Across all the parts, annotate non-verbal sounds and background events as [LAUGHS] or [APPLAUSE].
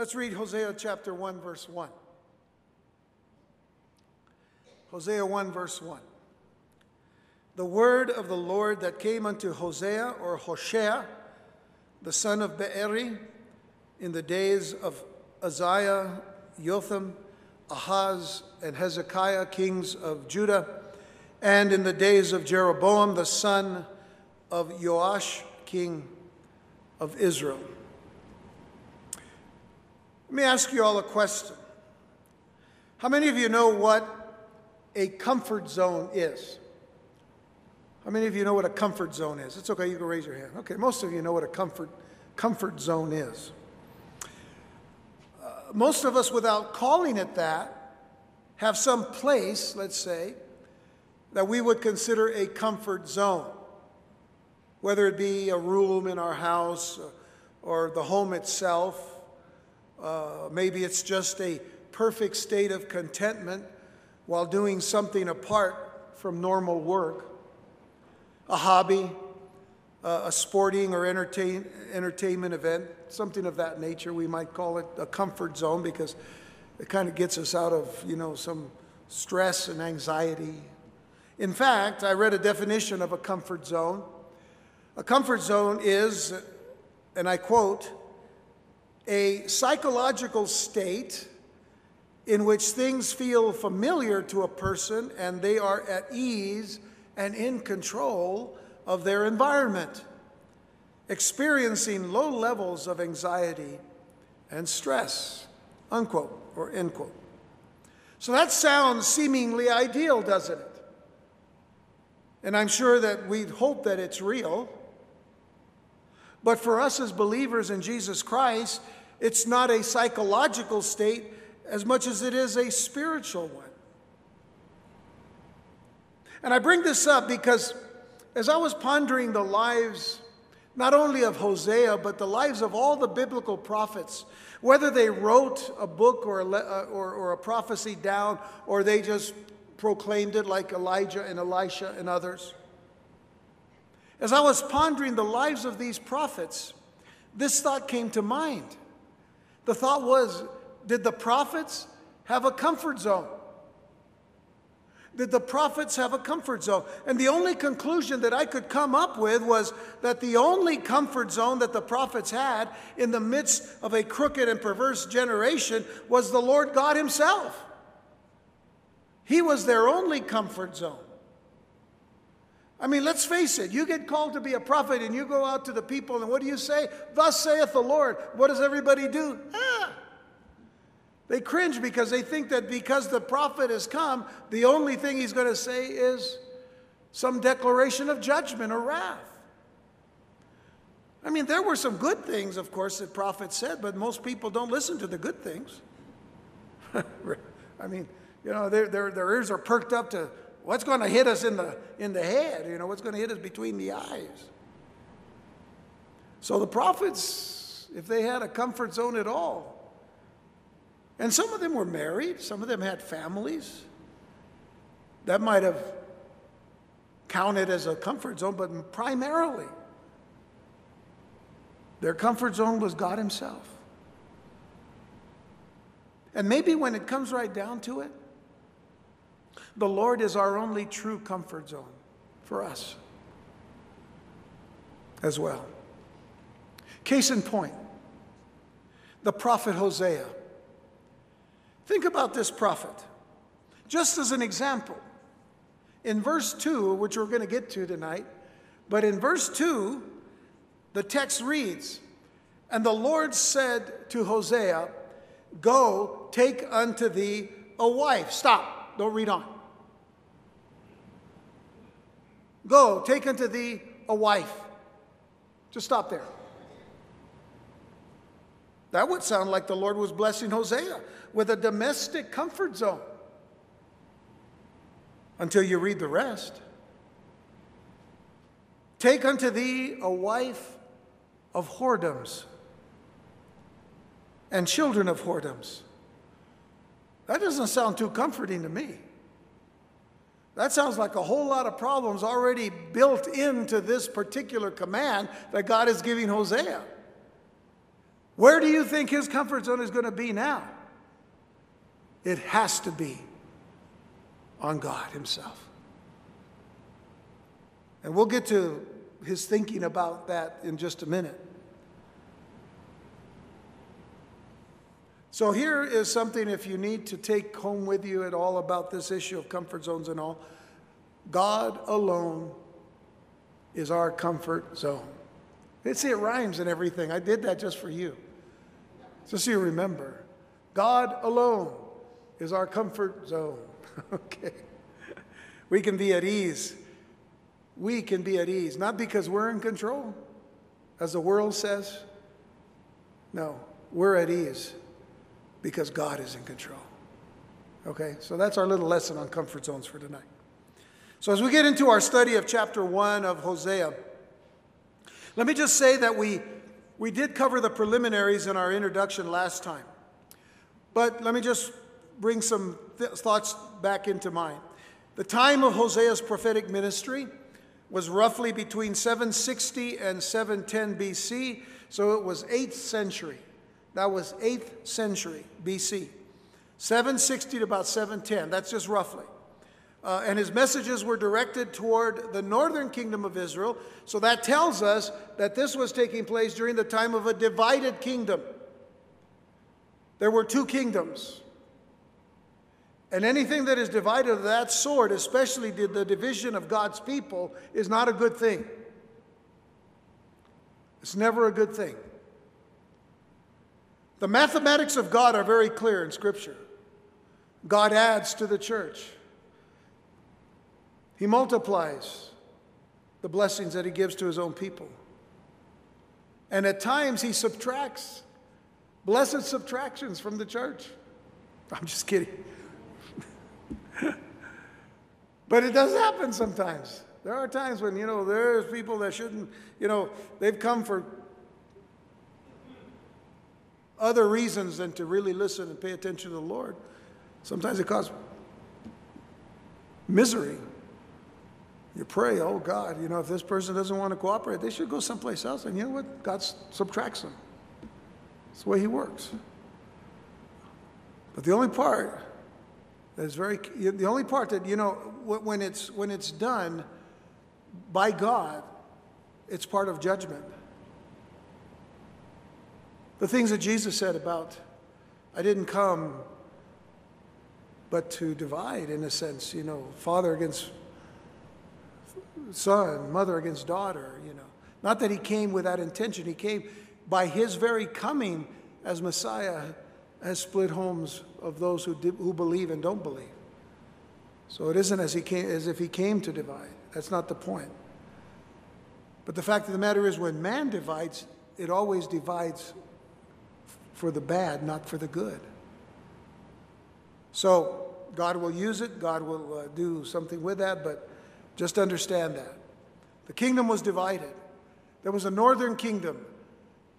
Let's read Hosea chapter 1, verse 1. Hosea 1, verse 1. The word of the Lord that came unto Hosea or Hoshea, the son of Beeri, in the days of Uzziah, Jotham, Ahaz, and Hezekiah, kings of Judah, and in the days of Jeroboam, the son of Joash, king of Israel. Let me ask you all a question. How many of you know what a comfort zone is? How many of you know what a comfort zone is? It's okay, you can raise your hand. Okay, most of you know what a comfort, comfort zone is. Uh, most of us, without calling it that, have some place, let's say, that we would consider a comfort zone, whether it be a room in our house or the home itself. Uh, maybe it's just a perfect state of contentment while doing something apart from normal work a hobby, uh, a sporting or entertain, entertainment event, something of that nature. We might call it a comfort zone because it kind of gets us out of, you know, some stress and anxiety. In fact, I read a definition of a comfort zone. A comfort zone is, and I quote, a psychological state in which things feel familiar to a person and they are at ease and in control of their environment, experiencing low levels of anxiety and stress, unquote, or end quote. So that sounds seemingly ideal, doesn't it? And I'm sure that we'd hope that it's real. But for us as believers in Jesus Christ, it's not a psychological state as much as it is a spiritual one. And I bring this up because as I was pondering the lives not only of Hosea, but the lives of all the biblical prophets, whether they wrote a book or a, uh, or, or a prophecy down or they just proclaimed it like Elijah and Elisha and others. As I was pondering the lives of these prophets, this thought came to mind. The thought was did the prophets have a comfort zone? Did the prophets have a comfort zone? And the only conclusion that I could come up with was that the only comfort zone that the prophets had in the midst of a crooked and perverse generation was the Lord God Himself. He was their only comfort zone. I mean, let's face it, you get called to be a prophet and you go out to the people, and what do you say? Thus saith the Lord. What does everybody do? Ah, they cringe because they think that because the prophet has come, the only thing he's going to say is some declaration of judgment or wrath. I mean, there were some good things, of course, that prophets said, but most people don't listen to the good things. [LAUGHS] I mean, you know, their, their, their ears are perked up to what's going to hit us in the, in the head, you know, what's going to hit us between the eyes. So the prophets, if they had a comfort zone at all, and some of them were married, some of them had families. That might have counted as a comfort zone, but primarily, their comfort zone was God Himself. And maybe when it comes right down to it, the Lord is our only true comfort zone for us as well. Case in point, the prophet Hosea. Think about this prophet. Just as an example, in verse 2, which we're going to get to tonight, but in verse 2, the text reads, And the Lord said to Hosea, Go, take unto thee a wife. Stop, don't read on. Go, take unto thee a wife. Just stop there. That would sound like the Lord was blessing Hosea with a domestic comfort zone until you read the rest. Take unto thee a wife of whoredoms and children of whoredoms. That doesn't sound too comforting to me. That sounds like a whole lot of problems already built into this particular command that God is giving Hosea. Where do you think his comfort zone is going to be now? It has to be on God Himself. And we'll get to his thinking about that in just a minute. So, here is something if you need to take home with you at all about this issue of comfort zones and all. God alone is our comfort zone. See, it rhymes and everything. I did that just for you. Just so you remember. God alone is our comfort zone. [LAUGHS] okay. We can be at ease. We can be at ease, not because we're in control, as the world says. No, we're at ease because God is in control. Okay, so that's our little lesson on comfort zones for tonight. So, as we get into our study of chapter one of Hosea, let me just say that we, we did cover the preliminaries in our introduction last time. But let me just bring some th- thoughts back into mind. The time of Hosea's prophetic ministry was roughly between 760 and 710 BC, so it was 8th century. That was 8th century BC. 760 to about 710, that's just roughly. Uh, and his messages were directed toward the northern kingdom of Israel. So that tells us that this was taking place during the time of a divided kingdom. There were two kingdoms. And anything that is divided of that sort, especially the division of God's people, is not a good thing. It's never a good thing. The mathematics of God are very clear in Scripture. God adds to the church, He multiplies the blessings that He gives to His own people. And at times, He subtracts blessed subtractions from the church. [LAUGHS] I'm just kidding. [LAUGHS] but it does happen sometimes. There are times when, you know, there's people that shouldn't, you know, they've come for other reasons than to really listen and pay attention to the Lord. Sometimes it causes misery. You pray, oh God, you know, if this person doesn't want to cooperate, they should go someplace else. And you know what? God subtracts them. It's the way He works. But the only part that is very, the only part that, you know, when it's, when it's done by God, it's part of judgment. The things that Jesus said about, I didn't come but to divide, in a sense, you know, father against son, mother against daughter, you know. Not that he came with that intention, he came by his very coming as Messiah has split homes of those who, who believe and don't believe. So it isn't as, he came, as if he came to divide. That's not the point. But the fact of the matter is, when man divides, it always divides for the bad, not for the good. So God will use it, God will uh, do something with that, but just understand that. The kingdom was divided. There was a northern kingdom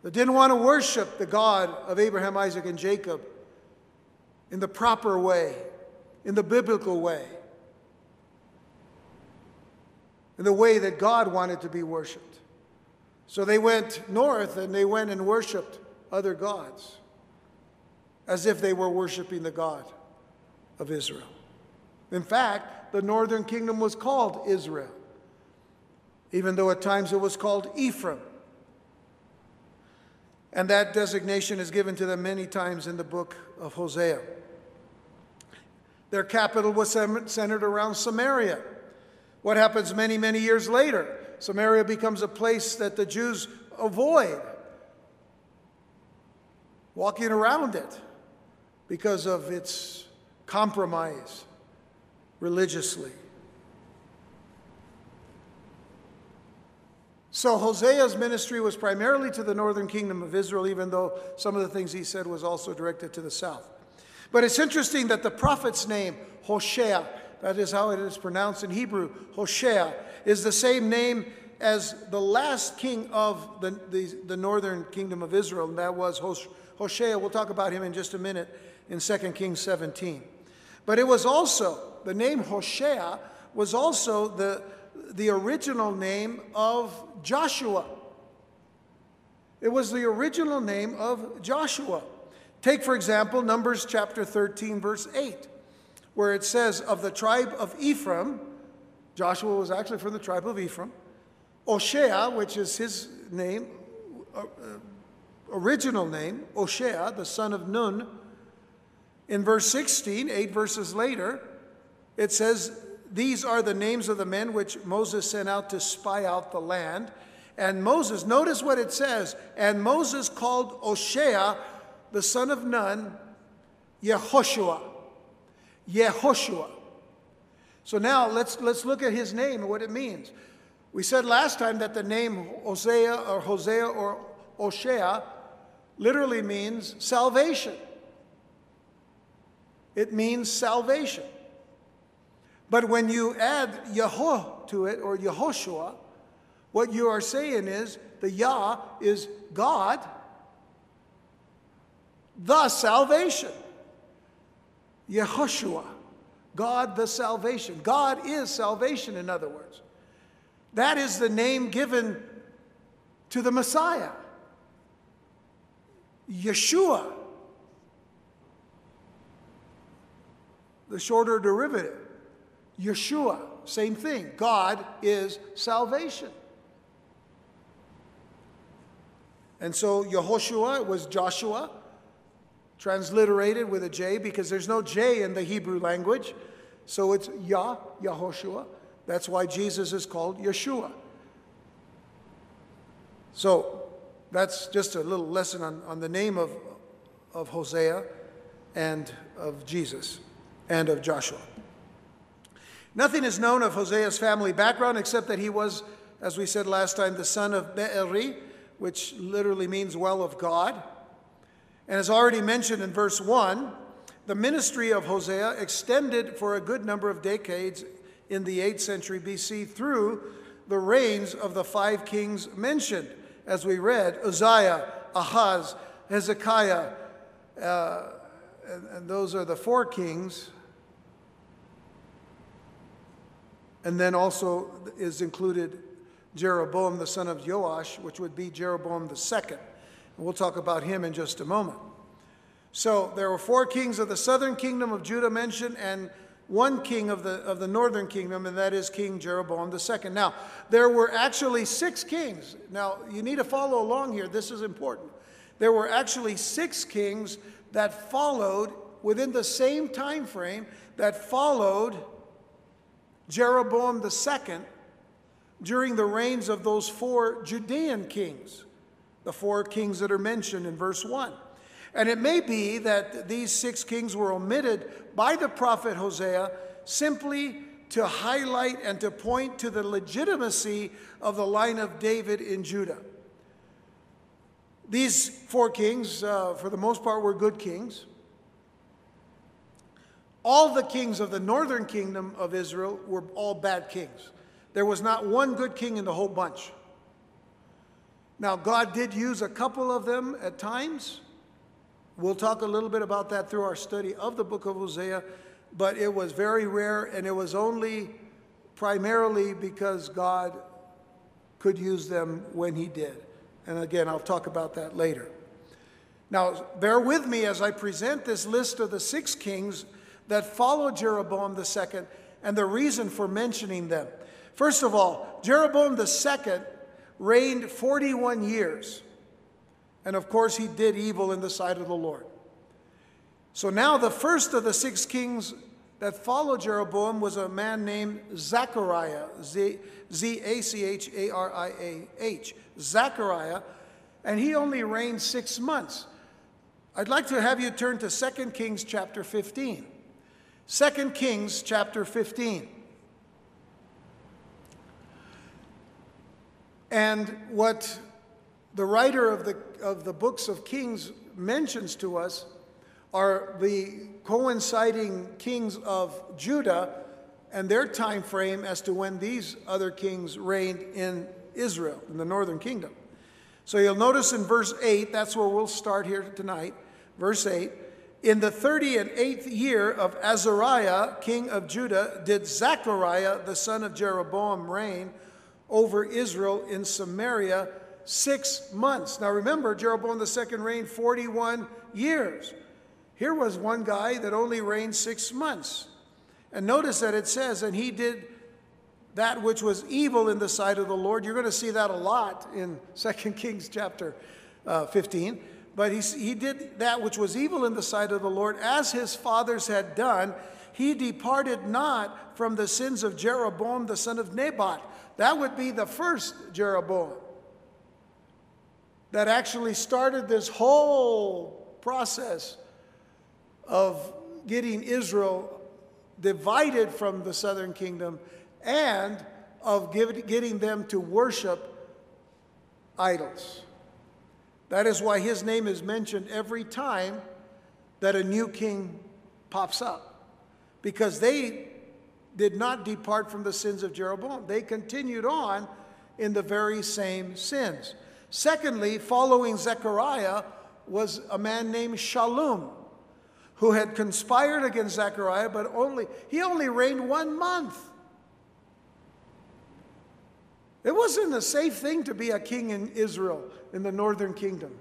that didn't want to worship the God of Abraham, Isaac, and Jacob in the proper way, in the biblical way, in the way that God wanted to be worshiped. So they went north and they went and worshiped other gods as if they were worshiping the God of Israel. In fact, the northern kingdom was called Israel, even though at times it was called Ephraim. And that designation is given to them many times in the book of Hosea. Their capital was centered around Samaria. What happens many, many years later? Samaria becomes a place that the Jews avoid walking around it because of its compromise religiously. So Hosea's ministry was primarily to the northern kingdom of Israel, even though some of the things he said was also directed to the south. But it's interesting that the prophet's name, Hosea, that is how it is pronounced in Hebrew, Hosea, is the same name as the last king of the, the, the northern kingdom of Israel, and that was Hoshea. We'll talk about him in just a minute in 2 Kings 17. But it was also, the name Hoshea was also the, the original name of Joshua. It was the original name of Joshua. Take, for example, Numbers chapter 13, verse 8, where it says, Of the tribe of Ephraim, Joshua was actually from the tribe of Ephraim, Oshea, which is his name, uh, uh, original name, Oshea, the son of Nun. In verse 16, eight verses later, it says, These are the names of the men which Moses sent out to spy out the land. And Moses, notice what it says, and Moses called Oshea, the son of Nun, Yehoshua. Yehoshua. So now let's, let's look at his name and what it means. We said last time that the name Hosea or Hosea or Oshea literally means salvation. It means salvation. But when you add Yahweh to it or Yehoshua, what you are saying is the Yah is God, the salvation. Yehoshua, God the salvation. God is salvation, in other words. That is the name given to the Messiah. Yeshua, the shorter derivative. Yeshua, same thing. God is salvation. And so Yehoshua was Joshua, transliterated with a J because there's no J in the Hebrew language. So it's Yah, Yehoshua. That's why Jesus is called Yeshua. So that's just a little lesson on, on the name of, of Hosea and of Jesus and of Joshua. Nothing is known of Hosea's family background except that he was, as we said last time, the son of Be'eri, which literally means well of God. And as already mentioned in verse 1, the ministry of Hosea extended for a good number of decades in the 8th century BC through the reigns of the five kings mentioned, as we read Uzziah, Ahaz, Hezekiah, uh, and, and those are the four kings. And then also is included Jeroboam, the son of Joash, which would be Jeroboam the second. And we'll talk about him in just a moment. So there were four kings of the southern kingdom of Judah mentioned, and one king of the, of the northern kingdom, and that is King Jeroboam II. Now, there were actually six kings. Now, you need to follow along here. This is important. There were actually six kings that followed within the same time frame that followed Jeroboam II during the reigns of those four Judean kings, the four kings that are mentioned in verse 1. And it may be that these six kings were omitted by the prophet Hosea simply to highlight and to point to the legitimacy of the line of David in Judah. These four kings, uh, for the most part, were good kings. All the kings of the northern kingdom of Israel were all bad kings. There was not one good king in the whole bunch. Now, God did use a couple of them at times, We'll talk a little bit about that through our study of the book of Hosea, but it was very rare and it was only primarily because God could use them when He did. And again, I'll talk about that later. Now, bear with me as I present this list of the six kings that followed Jeroboam II and the reason for mentioning them. First of all, Jeroboam II reigned 41 years. And of course, he did evil in the sight of the Lord. So now the first of the six kings that followed Jeroboam was a man named Zechariah, Z A C H A R I A H. Zechariah, and he only reigned six months. I'd like to have you turn to 2 Kings chapter 15. 2 Kings chapter 15. And what the writer of the, of the books of Kings mentions to us are the coinciding kings of Judah and their time frame as to when these other kings reigned in Israel, in the northern kingdom. So you'll notice in verse 8, that's where we'll start here tonight. Verse 8 In the thirty and eighth year of Azariah, king of Judah, did Zechariah, the son of Jeroboam, reign over Israel in Samaria six months. Now remember, Jeroboam II reigned 41 years. Here was one guy that only reigned six months. And notice that it says, and he did that which was evil in the sight of the Lord. You're going to see that a lot in [LAUGHS] 2 Kings chapter uh, 15. But he, he did that which was evil in the sight of the Lord, as his fathers had done. He departed not from the sins of Jeroboam the son of Nebat. That would be the first Jeroboam that actually started this whole process of getting Israel divided from the southern kingdom and of give, getting them to worship idols. That is why his name is mentioned every time that a new king pops up, because they did not depart from the sins of Jeroboam. They continued on in the very same sins. Secondly, following Zechariah was a man named Shallum, who had conspired against Zechariah, but only he only reigned one month. It wasn't a safe thing to be a king in Israel, in the northern kingdom.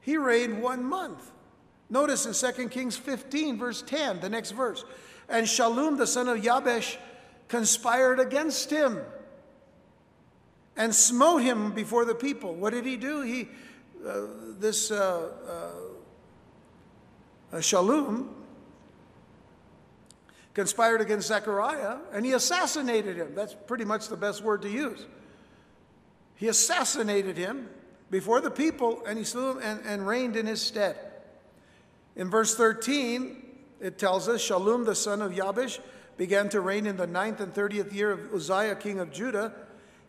He reigned one month. Notice in 2 Kings 15, verse 10, the next verse. And Shallum, the son of Jabesh, conspired against him and smote him before the people. What did he do? He, uh, this uh, uh, Shallum conspired against Zechariah and he assassinated him. That's pretty much the best word to use. He assassinated him before the people and he slew him and, and reigned in his stead. In verse 13, it tells us Shallum, the son of Jabesh, began to reign in the ninth and thirtieth year of Uzziah, king of Judah,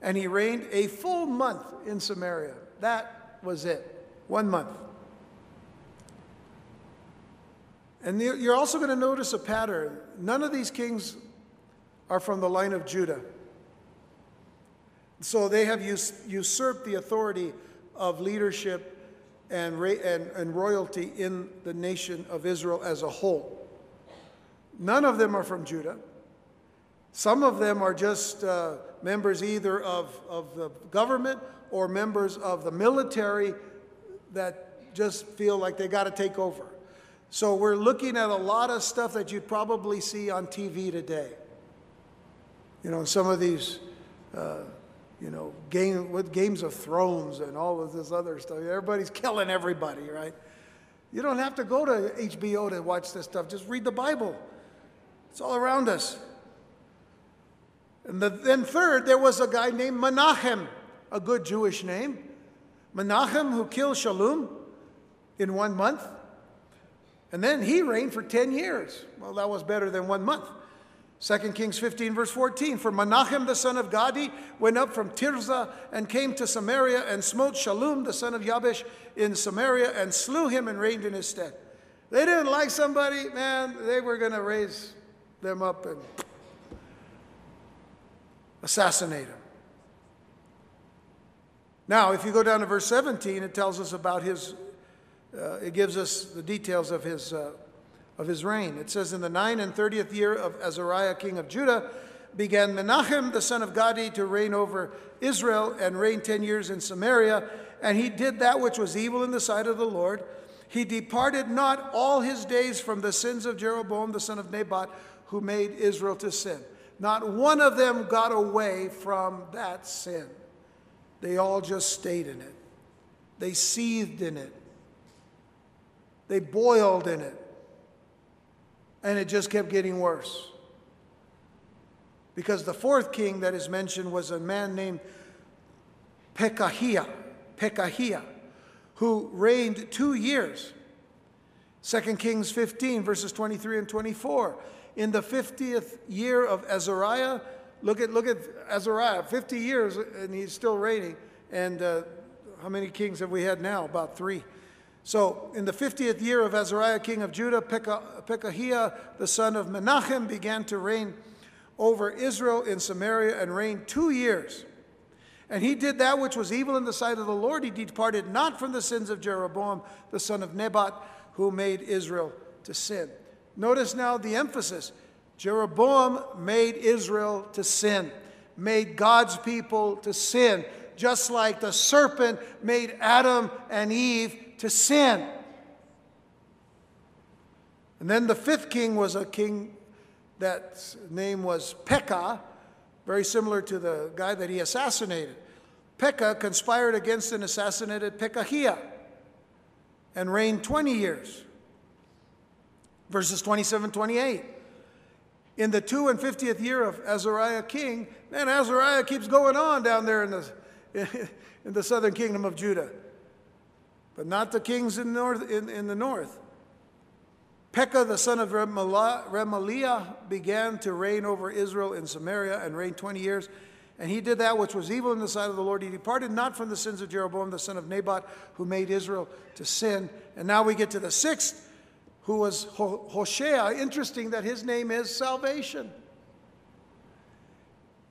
and he reigned a full month in Samaria. That was it, one month. And you're also going to notice a pattern. None of these kings are from the line of Judah. So they have usurped the authority of leadership and, and, and royalty in the nation of Israel as a whole. None of them are from Judah. Some of them are just uh, members either of, of the government or members of the military that just feel like they got to take over. So we're looking at a lot of stuff that you'd probably see on TV today. You know, some of these, uh, you know, game with Games of Thrones and all of this other stuff. Everybody's killing everybody, right? You don't have to go to HBO to watch this stuff. Just read the Bible. It's all around us. And the, then third, there was a guy named Menachem, a good Jewish name. Menachem, who killed Shallum in one month. And then he reigned for 10 years. Well, that was better than one month. 2 Kings 15, verse 14. For Menachem the son of Gadi went up from Tirzah and came to Samaria and smote Shallum the son of Jabesh in Samaria and slew him and reigned in his stead. They didn't like somebody, man, they were going to raise them up and assassinate him. Now, if you go down to verse 17, it tells us about his uh, it gives us the details of his, uh, of his reign. It says, In the nine and thirtieth year of Azariah, king of Judah, began Menachem, the son of Gadi, to reign over Israel and reign ten years in Samaria. And he did that which was evil in the sight of the Lord. He departed not all his days from the sins of Jeroboam, the son of Nebat, who made Israel to sin. Not one of them got away from that sin. They all just stayed in it, they seethed in it. They boiled in it. And it just kept getting worse. Because the fourth king that is mentioned was a man named Pekahiah, Pekahiah, who reigned two years. 2 Kings 15, verses 23 and 24. In the 50th year of Azariah, look at, look at Azariah, 50 years, and he's still reigning. And uh, how many kings have we had now? About three. So, in the 50th year of Azariah, king of Judah, Pekahiah, the son of Menachem, began to reign over Israel in Samaria and reigned two years. And he did that which was evil in the sight of the Lord. He departed not from the sins of Jeroboam, the son of Nebat, who made Israel to sin. Notice now the emphasis Jeroboam made Israel to sin, made God's people to sin, just like the serpent made Adam and Eve to sin. And then the fifth king was a king that name was Pekah, very similar to the guy that he assassinated. Pekah conspired against and assassinated Pekahiah and reigned 20 years. Verses 27 28. In the two and fiftieth year of Azariah king, man, Azariah keeps going on down there in the, [LAUGHS] in the southern kingdom of Judah, but not the kings in, north, in, in the north. Pekah, the son of Remaliah, began to reign over Israel in Samaria and reigned 20 years. And he did that which was evil in the sight of the Lord. He departed not from the sins of Jeroboam, the son of Nebat, who made Israel to sin. And now we get to the sixth, who was Hoshea. Interesting that his name is salvation.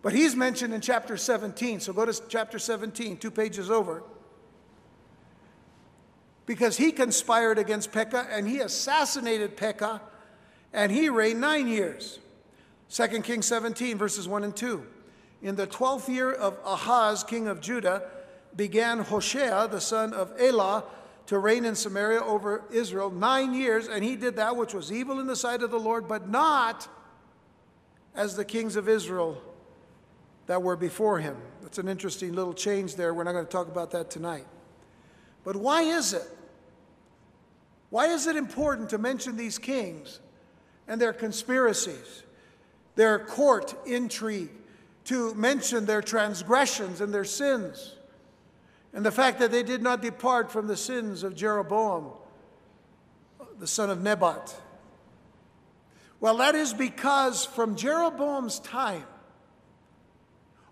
But he's mentioned in chapter 17. So go to chapter 17, two pages over because he conspired against Pekah and he assassinated Pekah and he reigned nine years. 2 Kings 17, verses 1 and 2. In the 12th year of Ahaz, king of Judah, began Hoshea, the son of Elah, to reign in Samaria over Israel nine years, and he did that which was evil in the sight of the Lord, but not as the kings of Israel that were before him. That's an interesting little change there. We're not going to talk about that tonight. But why is it why is it important to mention these kings and their conspiracies, their court intrigue, to mention their transgressions and their sins, and the fact that they did not depart from the sins of Jeroboam, the son of Nebat? Well, that is because from Jeroboam's time,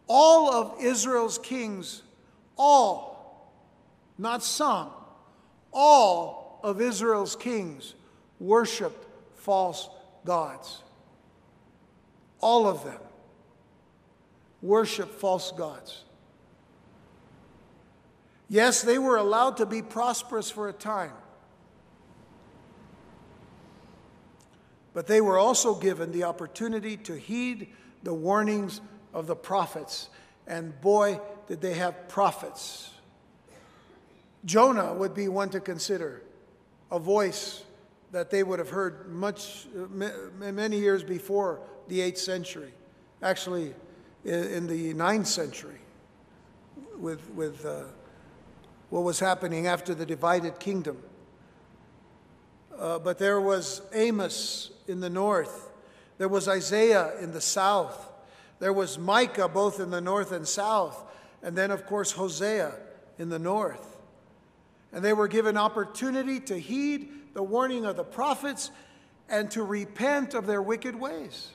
all of Israel's kings, all, not some, all of Israel's kings worshiped false gods. All of them worshiped false gods. Yes, they were allowed to be prosperous for a time. But they were also given the opportunity to heed the warnings of the prophets. And boy, did they have prophets. Jonah would be one to consider a voice that they would have heard much, many years before the 8th century, actually in the 9th century, with, with uh, what was happening after the divided kingdom. Uh, but there was Amos in the north, there was Isaiah in the south, there was Micah both in the north and south, and then, of course, Hosea in the north and they were given opportunity to heed the warning of the prophets and to repent of their wicked ways.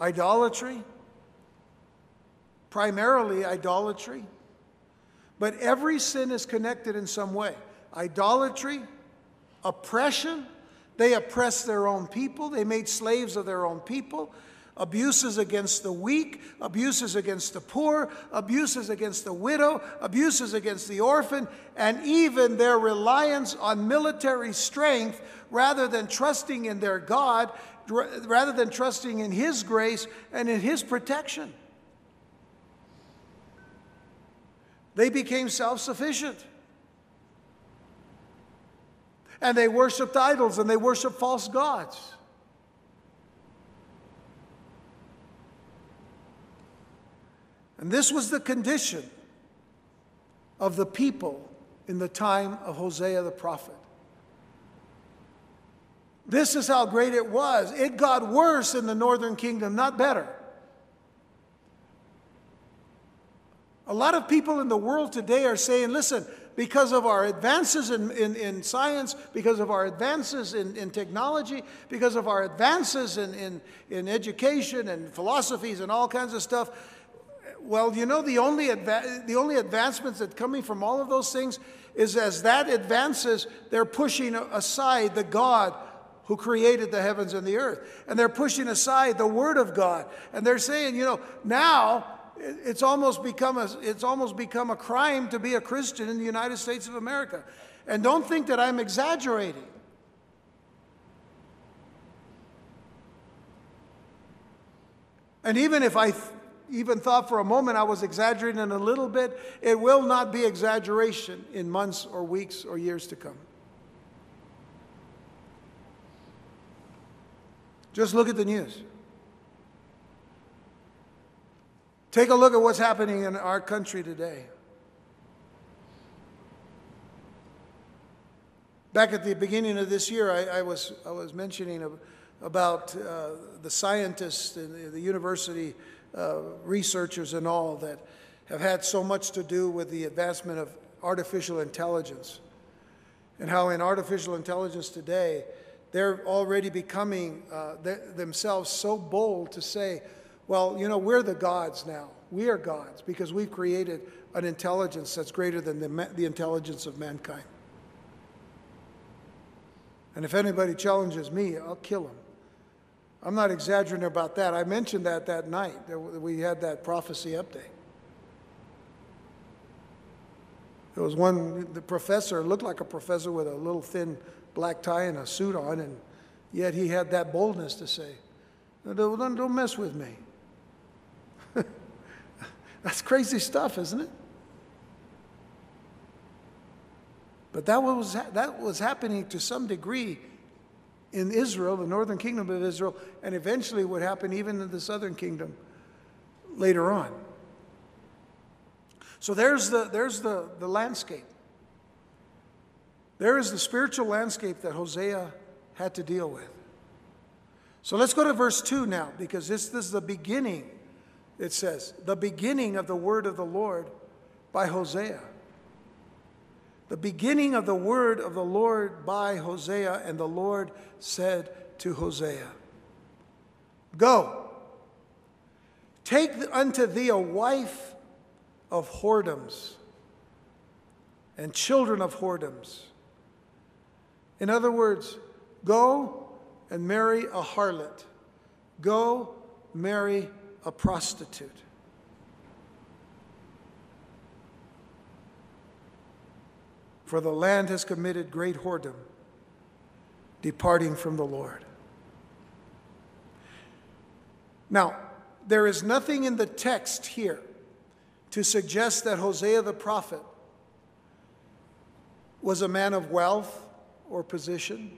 Idolatry, primarily idolatry, but every sin is connected in some way. Idolatry, oppression, they oppressed their own people, they made slaves of their own people abuses against the weak, abuses against the poor, abuses against the widow, abuses against the orphan, and even their reliance on military strength rather than trusting in their God, rather than trusting in His grace and in His protection. They became self sufficient. And they worshiped idols and they worshiped false gods. And this was the condition of the people in the time of Hosea the prophet. This is how great it was. It got worse in the northern kingdom, not better. A lot of people in the world today are saying, listen, because of our advances in, in, in science, because of our advances in, in technology, because of our advances in, in, in education and philosophies and all kinds of stuff, well, you know, the only, adva- the only advancements that coming from all of those things is as that advances, they're pushing aside the God who created the heavens and the earth. And they're pushing aside the Word of God. And they're saying, you know, now it's almost become a, it's almost become a crime to be a Christian in the United States of America. And don't think that I'm exaggerating. And even if I th- even thought for a moment I was exaggerating a little bit, it will not be exaggeration in months or weeks or years to come. Just look at the news. Take a look at what's happening in our country today. Back at the beginning of this year, I, I was, I was mentioning about uh, the scientists and the, university uh, researchers and all that have had so much to do with the advancement of artificial intelligence. And how in artificial intelligence today, they're already becoming uh, th- themselves so bold to say, well, you know, we're the gods now. We are gods because we've created an intelligence that's greater than the, the intelligence of mankind. And if anybody challenges me, I'll kill him. I'm not exaggerating about that. I mentioned that that night that we had that prophecy update. There was one, the professor looked like a professor with a little thin black tie and a suit on, and yet he had that boldness to say, Don't, don't mess with me. That's crazy stuff, isn't it? But that was, that was happening to some degree in Israel, the northern kingdom of Israel, and eventually would happen even in the southern kingdom later on. So there's the, there's the, the landscape. There is the spiritual landscape that Hosea had to deal with. So let's go to verse 2 now, because this, this is the beginning, it says, the beginning of the word of the Lord by Hosea the beginning of the word of the Lord by Hosea, and the Lord said to Hosea, Go, take unto thee a wife of whoredoms and children of whoredoms. In other words, go and marry a harlot. Go marry a prostitute. for the land has committed great whoredom, departing from the Lord. Now, there is nothing in the text here to suggest that Hosea the prophet was a man of wealth or position.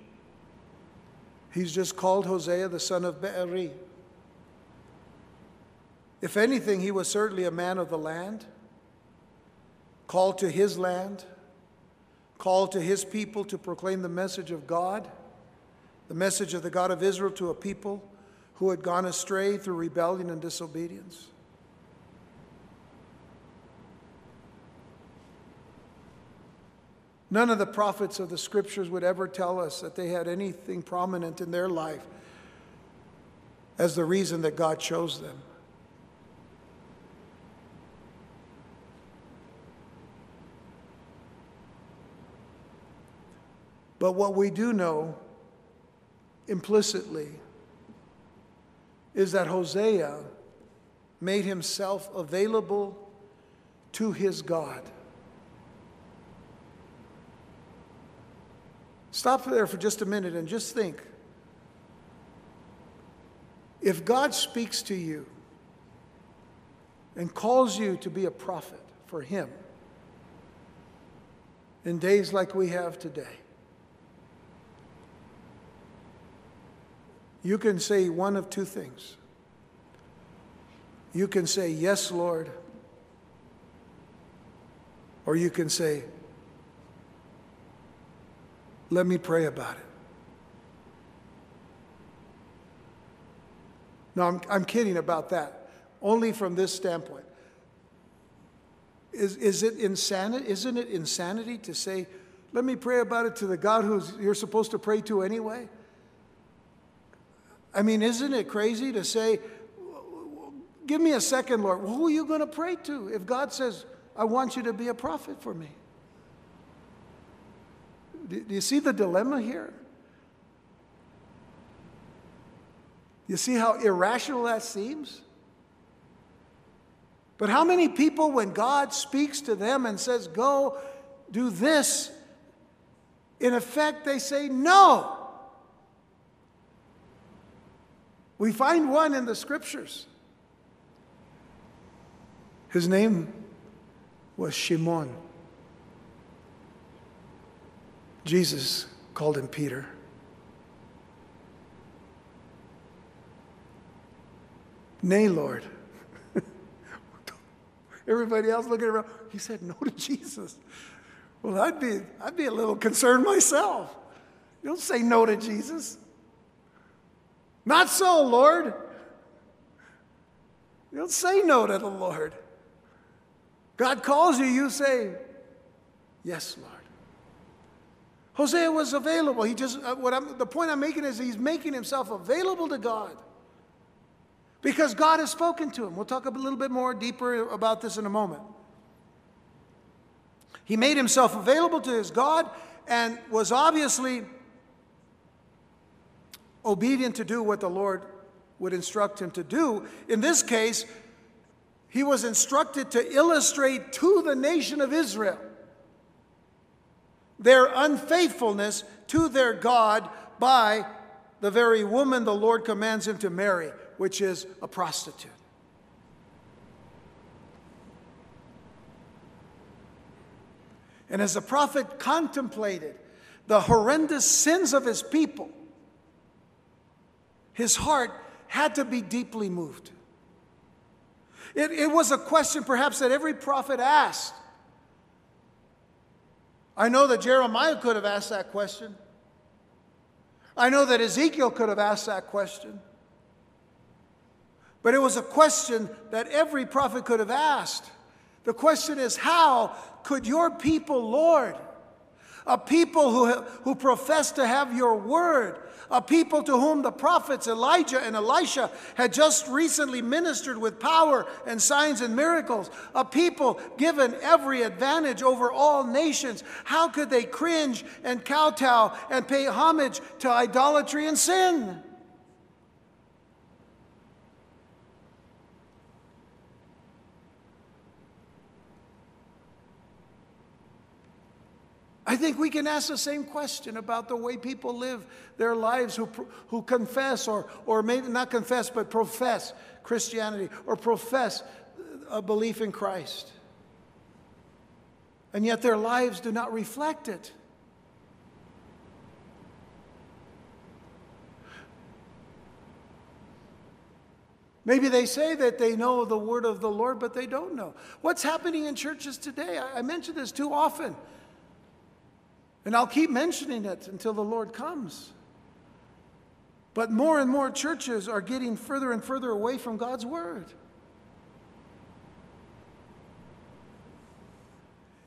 He's just called Hosea the son of Beeri. If anything, he was certainly a man of the land, called to his land called to his people to proclaim the message of God, the message of the God of Israel to a people who had gone astray through rebellion and disobedience. None of the prophets of the scriptures would ever tell us that they had anything prominent in their life as the reason that God chose them. But what we do know implicitly is that Hosea made himself available to his God. Stop there for just a minute and just think. If God speaks to you and calls you to be a prophet for Him in days like we have today, You can say one of two things. You can say, Yes, Lord. Or you can say, Let me pray about it. No, I'm, I'm kidding about that, only from this standpoint. Is, is it insanity? Isn't it insanity to say, let me pray about it to the God who you're supposed to pray to anyway? I mean, isn't it crazy to say, Give me a second, Lord? Who are you going to pray to if God says, I want you to be a prophet for me? Do, you see the dilemma here? You see how irrational that seems? But how many people, when God speaks to them and says, Go do this, in effect, they say, No. We find one in the scriptures. His name was Shimon. Jesus called him Peter. Nay, Lord. [LAUGHS] Everybody else looking around, he said no to Jesus. Well, I'd be, I'd be a little concerned myself. You don't say no to Jesus. Not so, Lord. You don't say no to the Lord. God calls you, you say, Yes, Lord. Hosea was available. He just, uh, what I'm, the point I'm making is he's making himself available to God because God has spoken to him. We'll talk a little bit more deeper about this in a moment. He made himself available to his God and was obviously obedient to do what the Lord would instruct him to do. In this case, he was instructed to illustrate to the nation of Israel their unfaithfulness to their God by the very woman the Lord commands him to marry, which is a prostitute. And as the prophet contemplated the horrendous sins of his people, his heart had to be deeply moved. It, it was a question perhaps that every prophet asked. I know that Jeremiah could have asked that question. I know that Ezekiel could have asked that question. But it was a question that every prophet could have asked. The question is how could your people, Lord, a people who, who profess to have your word, a people to whom the prophets Elijah and Elisha had just recently ministered with power and signs and miracles, a people given every advantage over all nations. How could they cringe and kowtow and pay homage to idolatry and sin? I think we can ask the same question about the way people live their lives who, who confess or, or maybe not confess, but profess Christianity or profess a belief in Christ. And yet their lives do not reflect it. Maybe they say that they know the word of the Lord, but they don't know. What's happening in churches today? I, I mention this too often. And I'll keep mentioning it until the Lord comes. But more and more churches are getting further and further away from God's Word.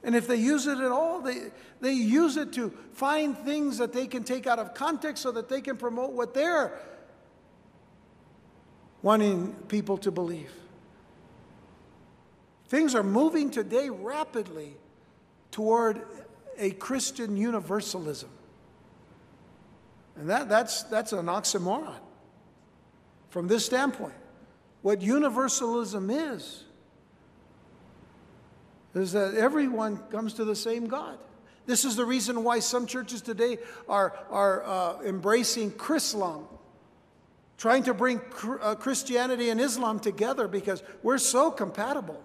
And if they use it at all, they, they use it to find things that they can take out of context so that they can promote what they're wanting people to believe. Things are moving today rapidly toward a Christian universalism. And that, that's, that's an oxymoron from this standpoint. What universalism is, is that everyone comes to the same God. This is the reason why some churches today are, are uh, embracing Chrislam, trying to bring uh, Christianity and Islam together because we're so compatible.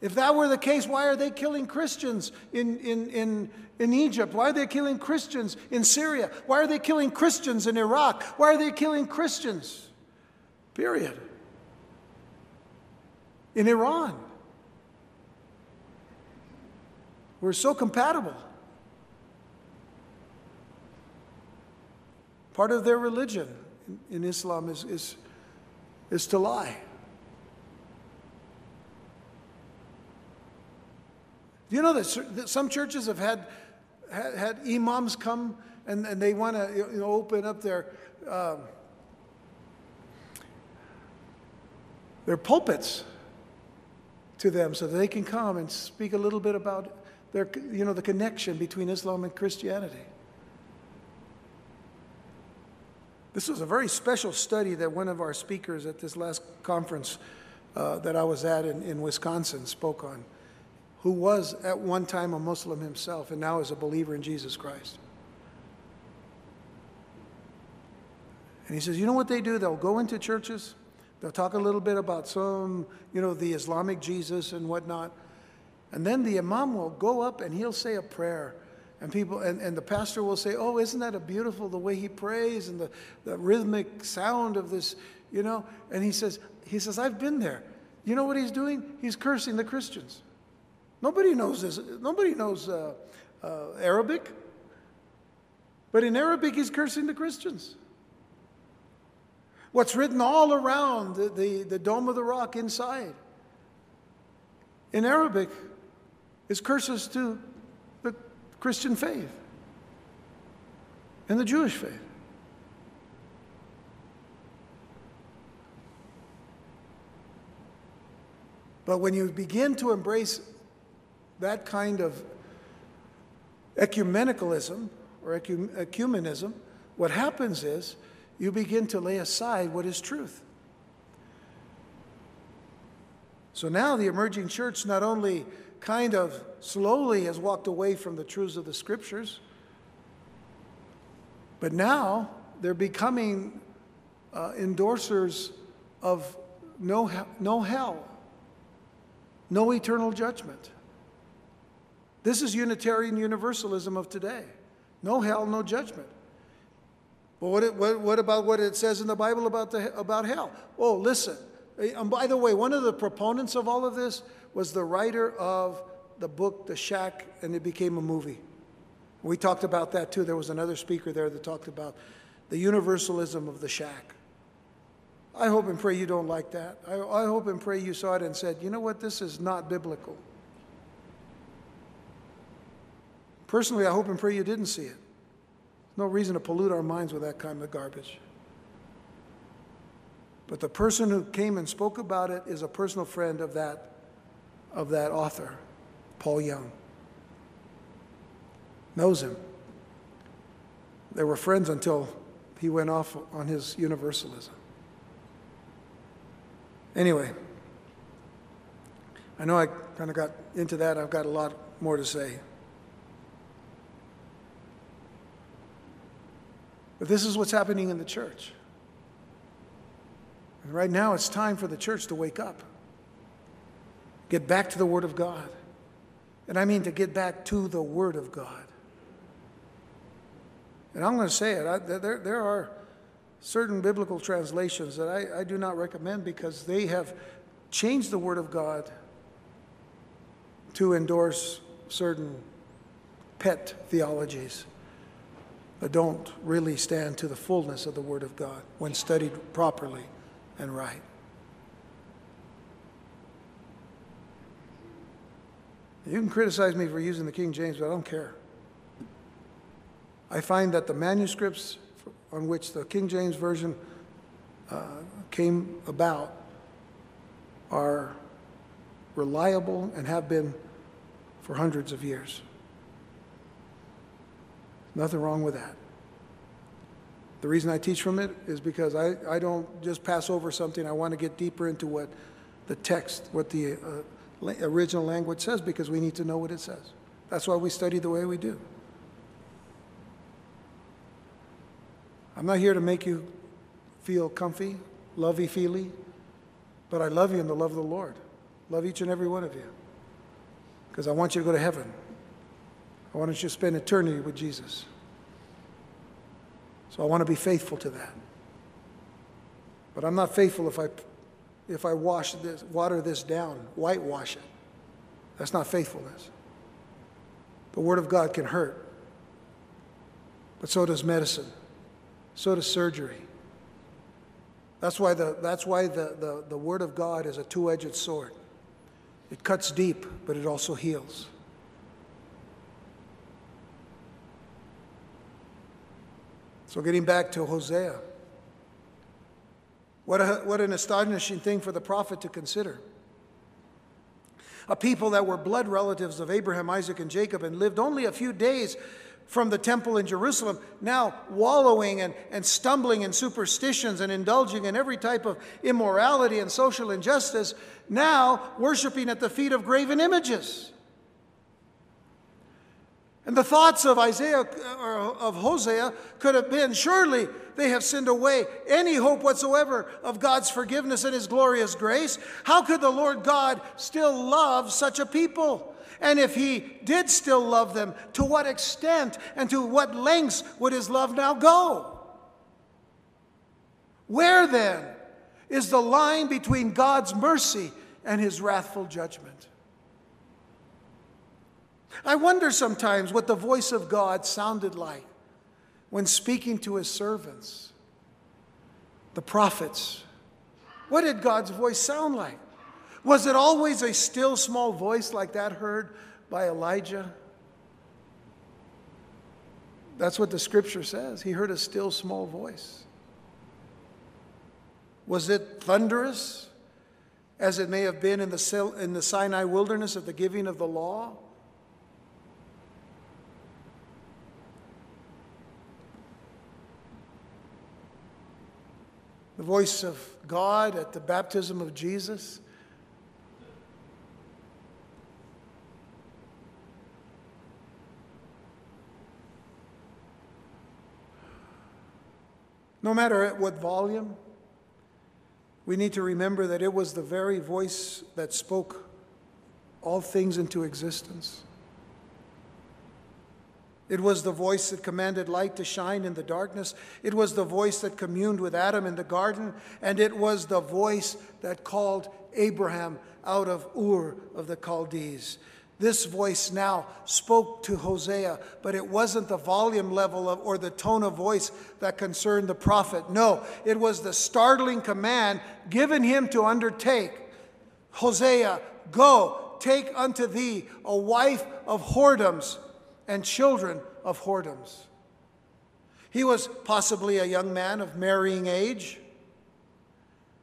If that were the case, why are they killing Christians in, in, in, in Egypt? Why are they killing Christians in Syria? Why are they killing Christians in Iraq? Why are they killing Christians? Period. In Iran. We're so compatible. Part of their religion in Islam is, is, is to lie. Do you know that some churches have had, had, had imams come and, and they want to you know, open up their, um, their pulpits to them so that they can come and speak a little bit about their, you know, the connection between Islam and Christianity. This was a very special study that one of our speakers at this last conference uh, that I was at in, in Wisconsin spoke on who was at one time a Muslim himself and now is a believer in Jesus Christ. And he says, You know what they do? They'll go into churches, They'll talk a little bit about some, you know, the Islamic Jesus and whatnot. And then the imam will go up and he'll say a prayer. And people and, and the pastor will say, Oh, isn't that a beautiful the way he prays and the, the rhythmic sound of this, you know? And he says, he says, I've been there. You know what he's doing? He's cursing the Christians. Nobody knows this. Nobody knows uh, uh, Arabic. But in Arabic, he's cursing the Christians. What's written all around the, the, the Dome of the Rock inside in Arabic is curses to the Christian faith and the Jewish faith. But when you begin to embrace that kind of ecumenicalism or ecumenism, what happens is you begin to lay aside what is truth. So now the emerging church not only kind of slowly has walked away from the truths of the scriptures, but now they're becoming uh, endorsers of no, no hell, no eternal judgment. This is Unitarian Universalism of today. No hell, no judgment. But what, it, what, what, about what it says in the Bible about, the, about hell? Oh, listen. And um, by the way, one of the proponents of all of this was the writer of the book, The Shack, and it became a movie. We talked about that too. There was another speaker there that talked about the universalism of the shack. I hope and pray you don't like that. I, I hope and pray you saw it and said, you know what, this is not biblical. Personally, I hope and pray you didn't see it. No reason to pollute our minds with that kind of garbage. But the person who came and spoke about it is a personal friend of that, of that author, Paul Young. Knows him. They were friends until he went off on his universalism. Anyway, I know I kind of got into that. I've got a lot more to say. But this is what's happening in the church. And right now, it's time for the church to wake up, get back to the Word of God. And I mean to get back to the Word of God. And I'm going to say it I, there, there are certain biblical translations that I, I do not recommend because they have changed the Word of God to endorse certain pet theologies that don't really stand to the fullness of the Word of God when studied properly and right. You can criticize me for using the King James, but I don't care. I find that the manuscripts on which the King James Version uh, came about are reliable and have been for hundreds of years. Nothing wrong with that. The reason I teach from it is because I, I don't just pass over something. I want to get deeper into what the text, what the uh, original language says, because we need to know what it says. That's why we study the way we do. I'm not here to make you feel comfy, lovey feely, but I love you in the love of the Lord. Love each and every one of you. Because I want you to go to heaven. I want you to spend eternity with Jesus. So I want to be faithful to that. But I'm not faithful if I, if I wash this, water this down, whitewash it. That's not faithfulness. The Word of God can hurt, but so does medicine, so does surgery. That's why the, that's why the, the, the Word of God is a two edged sword. It cuts deep, but it also heals. So, getting back to Hosea, what, a, what an astonishing thing for the prophet to consider. A people that were blood relatives of Abraham, Isaac, and Jacob and lived only a few days from the temple in Jerusalem, now wallowing and, and stumbling in superstitions and indulging in every type of immorality and social injustice, now worshiping at the feet of graven images. And the thoughts of Isaiah or of Hosea could have been surely they have sinned away any hope whatsoever of God's forgiveness and His glorious grace, how could the Lord God still love such a people? And if He did still love them, to what extent and to what lengths would His love now go? Where then is the line between God's mercy and His wrathful judgment? I wonder sometimes what the voice of God sounded like when speaking to his servants, the prophets. What did God's voice sound like? Was it always a still small voice like that heard by Elijah? That's what the scripture says. He heard a still small voice. Was it thunderous, as it may have been in the, in the Sinai wilderness at the giving of the law? The voice of God at the baptism of Jesus. No matter at what volume, we need to remember that it was the very voice that spoke all things into existence. It was the voice that commanded light to shine in the darkness. It was the voice that communed with Adam in the garden. And it was the voice that called Abraham out of Ur of the Chaldees. This voice now spoke to Hosea, but it wasn't the volume level of, or the tone of voice that concerned the prophet. No, it was the startling command given him to undertake Hosea, go, take unto thee a wife of whoredoms and children of whoredoms. He was possibly a young man of marrying age,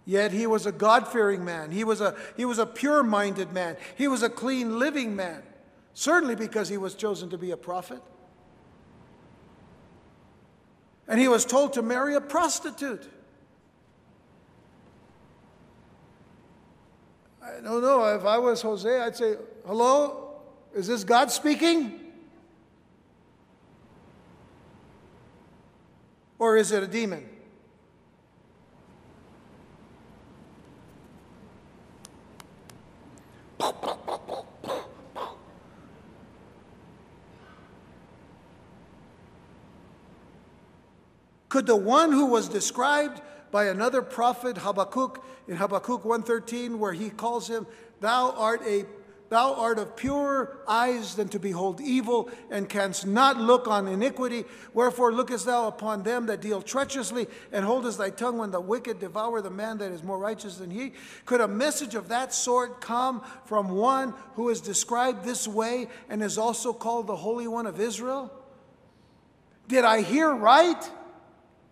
yet he was a God fearing man. He was a, he was a pure minded man. He was a clean living man, certainly because he was chosen to be a prophet. And he was told to marry a prostitute. I don't know. If I was Hosea, I'd say, Hello? Is this God speaking? Or is it a demon? Could the one who was described by another prophet, Habakkuk, in Habakkuk 1.13, where he calls him, Thou art a Thou art of purer eyes than to behold evil, and canst not look on iniquity. Wherefore lookest thou upon them that deal treacherously, and holdest thy tongue when the wicked devour the man that is more righteous than he? Could a message of that sort come from one who is described this way and is also called the Holy One of Israel? Did I hear right?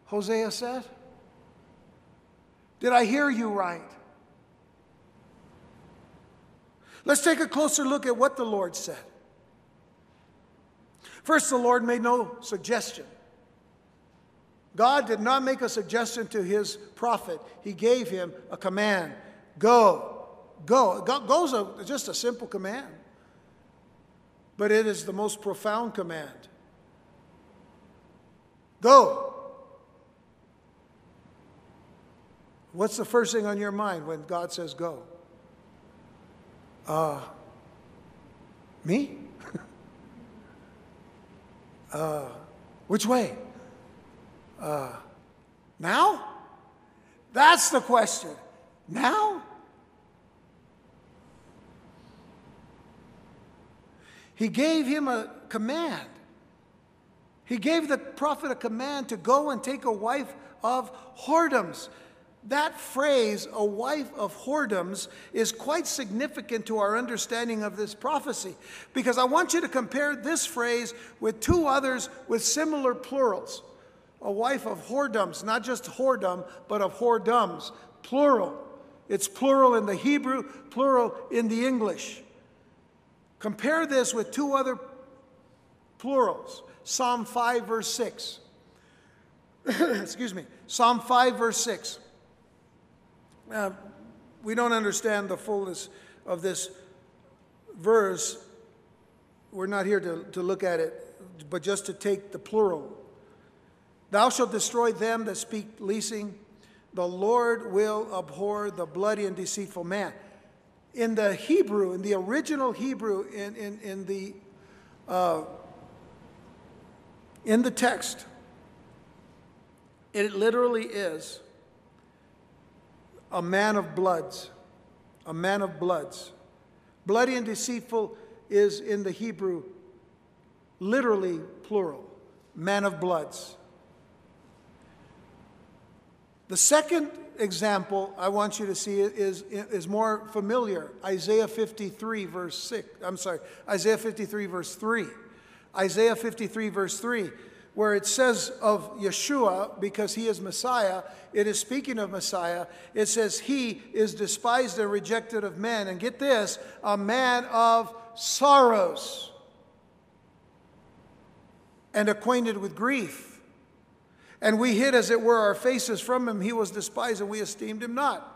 Hosea said. Did I hear you right? Let's take a closer look at what the Lord said. First, the Lord made no suggestion. God did not make a suggestion to his prophet, he gave him a command go, go. Go a, just a simple command, but it is the most profound command. Go. What's the first thing on your mind when God says go? Uh, me? [LAUGHS] uh, which way? Uh, now? That's the question. Now? He gave him a command. He gave the prophet a command to go and take a wife of whoredoms that phrase, a wife of whoredoms, is quite significant to our understanding of this prophecy because I want you to compare this phrase with two others with similar plurals. A wife of whoredoms, not just whoredom, but of whoredoms, plural. It's plural in the Hebrew, plural in the English. Compare this with two other plurals Psalm 5, verse 6. [COUGHS] Excuse me. Psalm 5, verse 6. Uh, we don't understand the fullness of this verse. We're not here to, to look at it, but just to take the plural. Thou shalt destroy them that speak leasing. The Lord will abhor the bloody and deceitful man. In the Hebrew, in the original Hebrew, in, in, in the uh, in the text, it literally is a man of bloods, a man of bloods. Bloody and deceitful is in the Hebrew literally plural, man of bloods. The second example I want you to see is, is more familiar Isaiah 53, verse 6. I'm sorry, Isaiah 53, verse 3. Isaiah 53, verse 3, where it says of Yeshua, because he is Messiah, it is speaking of Messiah. It says, He is despised and rejected of men. And get this, a man of sorrows and acquainted with grief. And we hid, as it were, our faces from him. He was despised, and we esteemed him not.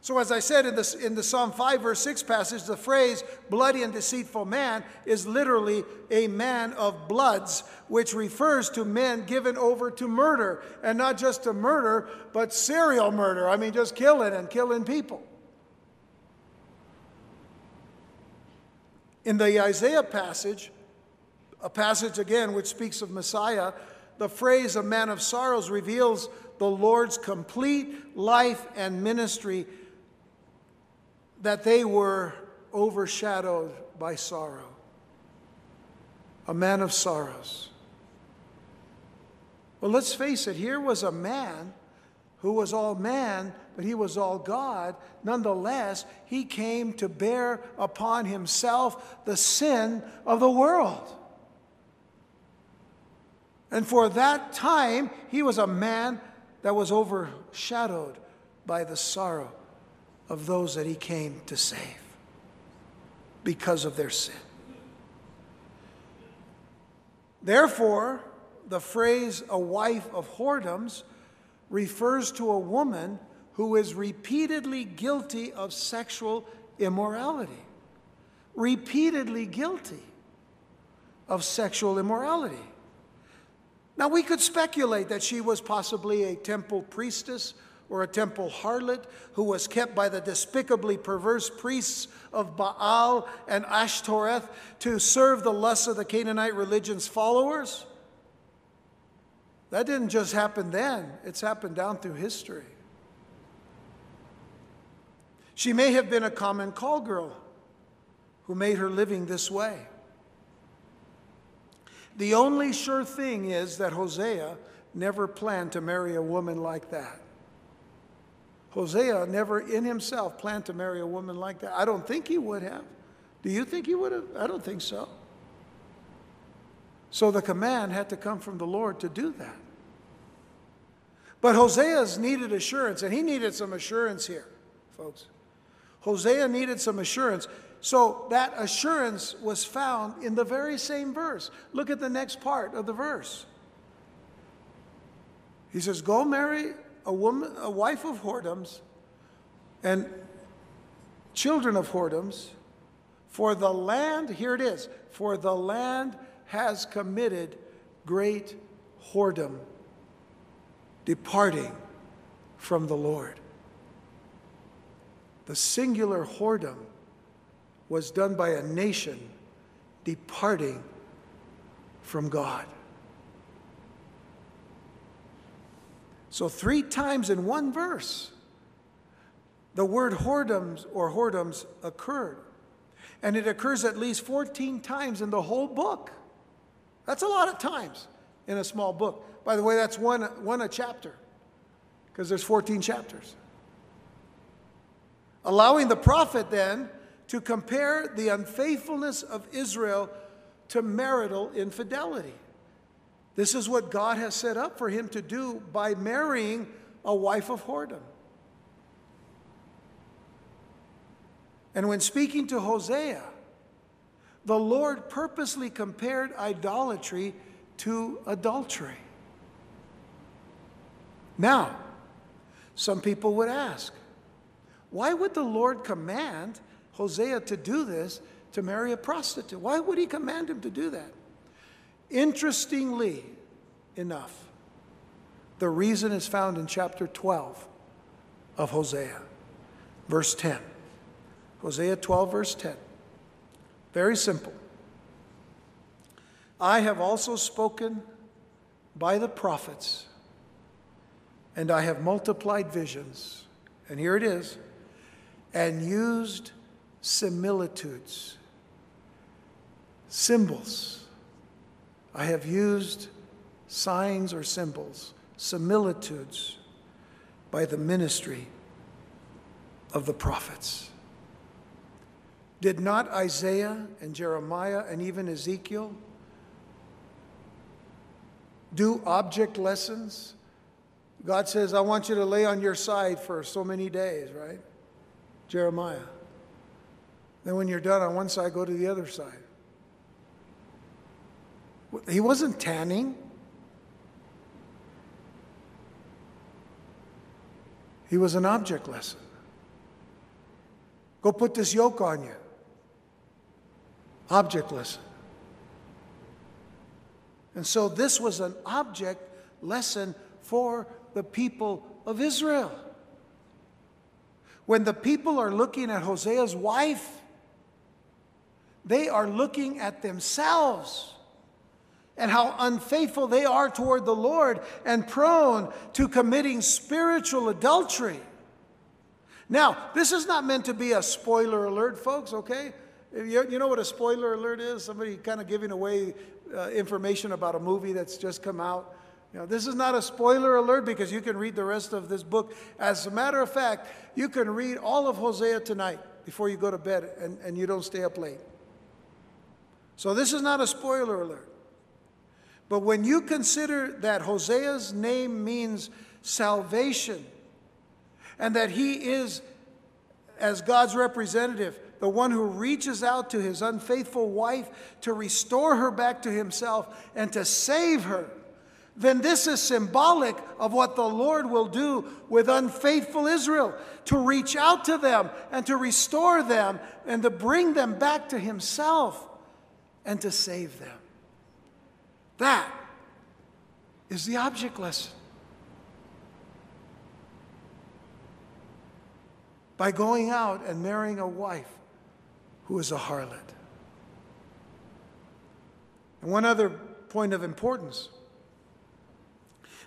So, as I said in, in the Psalm 5, verse 6 passage, the phrase bloody and deceitful man is literally a man of bloods, which refers to men given over to murder. And not just to murder, but serial murder. I mean, just killing and killing people. In the Isaiah passage, a passage again which speaks of Messiah, the phrase a man of sorrows reveals the Lord's complete life and ministry, that they were overshadowed by sorrow. A man of sorrows. Well, let's face it, here was a man who was all man, but he was all God. Nonetheless, he came to bear upon himself the sin of the world. And for that time, he was a man that was overshadowed by the sorrow of those that he came to save because of their sin. Therefore, the phrase a wife of whoredoms refers to a woman who is repeatedly guilty of sexual immorality. Repeatedly guilty of sexual immorality. Now, we could speculate that she was possibly a temple priestess or a temple harlot who was kept by the despicably perverse priests of Baal and Ashtoreth to serve the lusts of the Canaanite religion's followers. That didn't just happen then, it's happened down through history. She may have been a common call girl who made her living this way. The only sure thing is that Hosea never planned to marry a woman like that. Hosea never in himself planned to marry a woman like that. I don't think he would have. Do you think he would have? I don't think so. So the command had to come from the Lord to do that. But Hosea's needed assurance, and he needed some assurance here, folks. Hosea needed some assurance. So that assurance was found in the very same verse. Look at the next part of the verse. He says, Go marry a woman, a wife of whoredoms and children of whoredoms, for the land, here it is, for the land has committed great whoredom, departing from the Lord. The singular whoredom was done by a nation departing from God. So, three times in one verse, the word whoredoms or whoredoms occurred. And it occurs at least 14 times in the whole book. That's a lot of times in a small book. By the way, that's one, one a chapter, because there's 14 chapters. Allowing the prophet then to compare the unfaithfulness of Israel to marital infidelity. This is what God has set up for him to do by marrying a wife of whoredom. And when speaking to Hosea, the Lord purposely compared idolatry to adultery. Now, some people would ask, why would the Lord command Hosea to do this, to marry a prostitute. Why would he command him to do that? Interestingly enough, The reason is found in chapter 12 of Hosea, verse 10. Hosea 12, verse 10. Very simple. I have also spoken by the prophets, and I have multiplied visions. And here it is and used similitudes, symbols. I have used signs or symbols, similitudes by the ministry of the prophets. Did not Isaiah and Jeremiah and even Ezekiel do object lessons? God says, I want you to lay on your side for so many days, right? Jeremiah. Then when you're done on one side, go to the other side. He wasn't tanning. He was an object lesson. Go put this yoke on you. Object lesson. And so this was an object lesson for the people of Israel. When the people are looking at Hosea's wife, they are looking at themselves and how unfaithful they are toward the Lord and prone to committing spiritual adultery. Now, this is not meant to be a spoiler alert, folks, okay? You, know what a spoiler alert is? Somebody kind of giving away uh, information about a movie that's just come out. You know, this is not a spoiler alert because you can read the rest of this book. As a matter of fact, you can read all of Hosea tonight before you go to bed and, and you don't stay up late. So this is not a spoiler alert. But when you consider that Hosea's name means salvation and that he is, as God's representative, the one who reaches out to his unfaithful wife to restore her back to himself and to save her, then this is symbolic of what the Lord will do with unfaithful Israel to reach out to them and to restore them and to bring them back to himself and to save them. That is the object lesson. By going out and marrying a wife who is a harlot. And one other point of importance.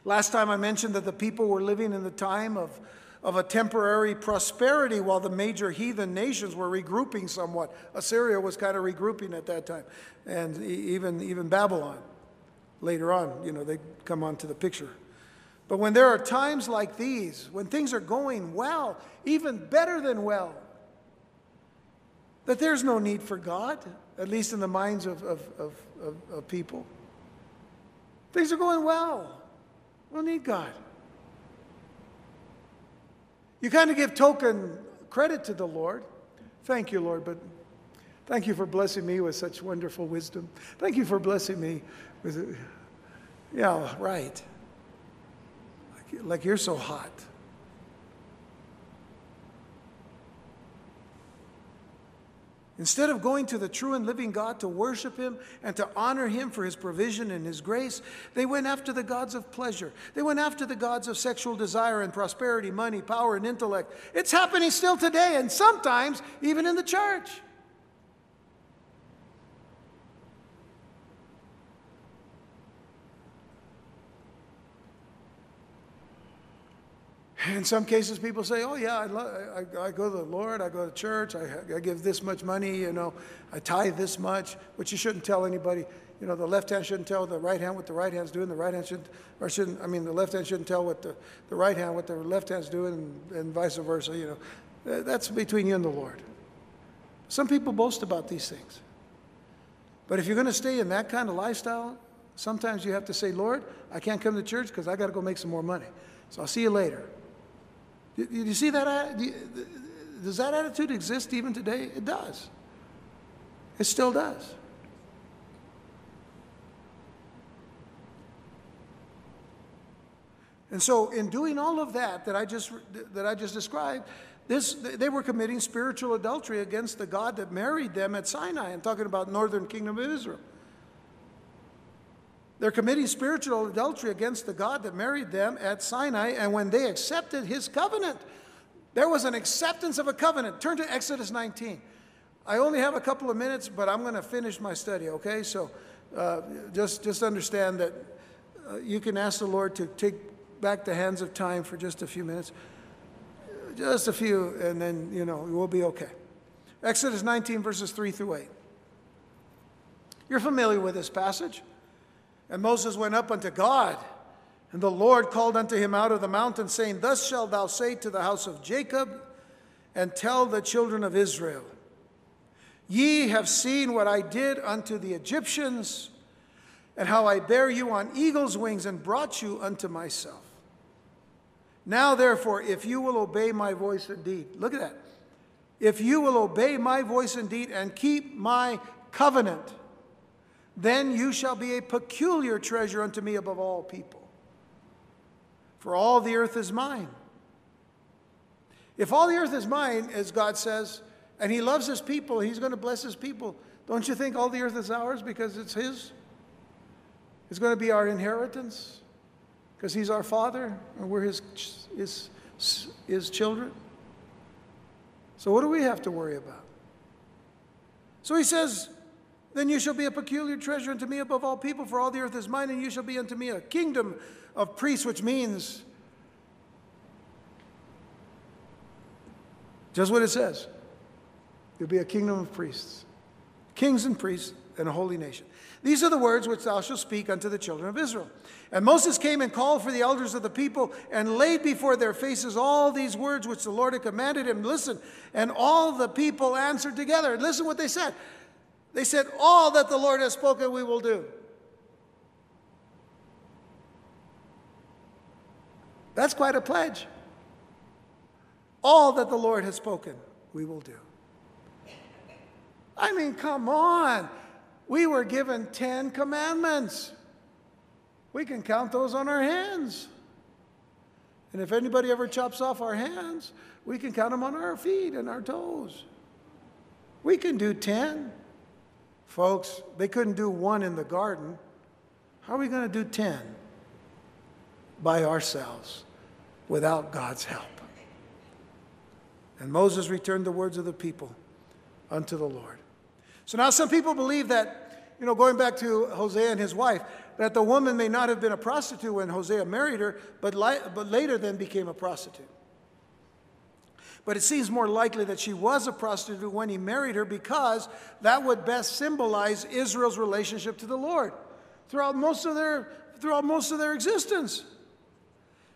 Last time I mentioned that the people were living in the time of of a temporary prosperity while the major heathen nations were regrouping somewhat. Assyria was kind of regrouping at that time, and even, even Babylon. Later on, you know, they come onto the picture. But when there are times like these, when things are going well, even better than well, that there's no need for God, at least in the minds of, of, of, of, of people. Things are going well. We don't need God. You kind of give token credit to the Lord. Thank you, Lord, but thank you for blessing me with such wonderful wisdom. Thank you for blessing me with, yeah, right. Like, like you're so hot. Instead of going to the true and living God to worship Him and to honor Him for His provision and His grace, they went after the gods of pleasure. They went after the gods of sexual desire and prosperity, money, power, and intellect. It's happening still today, and sometimes even in the church. In some cases, people say, "Oh yeah, I, I, I, go to the Lord, I go to church, I, I, give this much money, you know, I tithe this much," which you shouldn't tell anybody. You know, the left hand shouldn't tell the right hand what the right hand's doing. The right hand shouldn't, or shouldn't. I mean, the left hand shouldn't tell what the, the right hand what the left hand's doing, and, and vice versa. You know, that's between you and the Lord. Some people boast about these things, but if you're going to stay in that kind of lifestyle, sometimes you have to say, "Lord, I can't come to church because I got to go make some more money. So I'll see you later." Do you see that? Does that attitude exist even today? It does. It still does. And so, in doing all of that that I just that I just described, this they were committing spiritual adultery against the God that married them at Sinai. I'm talking about northern kingdom of Israel. They're committing spiritual adultery against the God that married them at Sinai, and when they accepted his covenant, there was an acceptance of a covenant. Turn to Exodus 19. I only have a couple of minutes, but I'm going to finish my study, okay? So uh, just, just understand that uh, you can ask the Lord to take back the hands of time for just a few minutes. Just a few, and then, you know, we'll be okay. Exodus 19, verses 3 through 8. You're familiar with this passage. And Moses went up unto God, and the Lord called unto him out of the mountain, saying, Thus shalt thou say to the house of Jacob, and tell the children of Israel, Ye have seen what I did unto the Egyptians, and how I bare you on eagle's wings and brought you unto myself. Now, therefore, if you will obey my voice indeed, look at that. If you will obey my voice indeed and keep my covenant, then you shall be a peculiar treasure unto me above all people. For all the earth is mine. If all the earth is mine, as God says, and He loves His people, He's going to bless His people, don't you think all the earth is ours because it's His? It's going to be our inheritance because He's our Father and we're His, his, his children. So, what do we have to worry about? So He says, then you shall be a peculiar treasure unto me above all people, for all the earth is mine, and you shall be unto me a kingdom of priests, which means just what it says. You'll be a kingdom of priests, kings and priests, and a holy nation. These are the words which thou shalt speak unto the children of Israel. And Moses came and called for the elders of the people and laid before their faces all these words which the Lord had commanded him. Listen, and all the people answered together. Listen what they said. They said, All that the Lord has spoken, we will do. That's quite a pledge. All that the Lord has spoken, we will do. I mean, come on. We were given 10 commandments. We can count those on our hands. And if anybody ever chops off our hands, we can count them on our feet and our toes. We can do 10. Folks, they couldn't do one in the garden. How are we going to do 10 by ourselves without God's help? And Moses returned the words of the people unto the Lord. So now some people believe that, you know, going back to Hosea and his wife, that the woman may not have been a prostitute when Hosea married her, but, li- but later then became a prostitute. But it seems more likely that she was a prostitute when he married her because that would best symbolize Israel's relationship to the Lord throughout most of their, throughout most of their existence.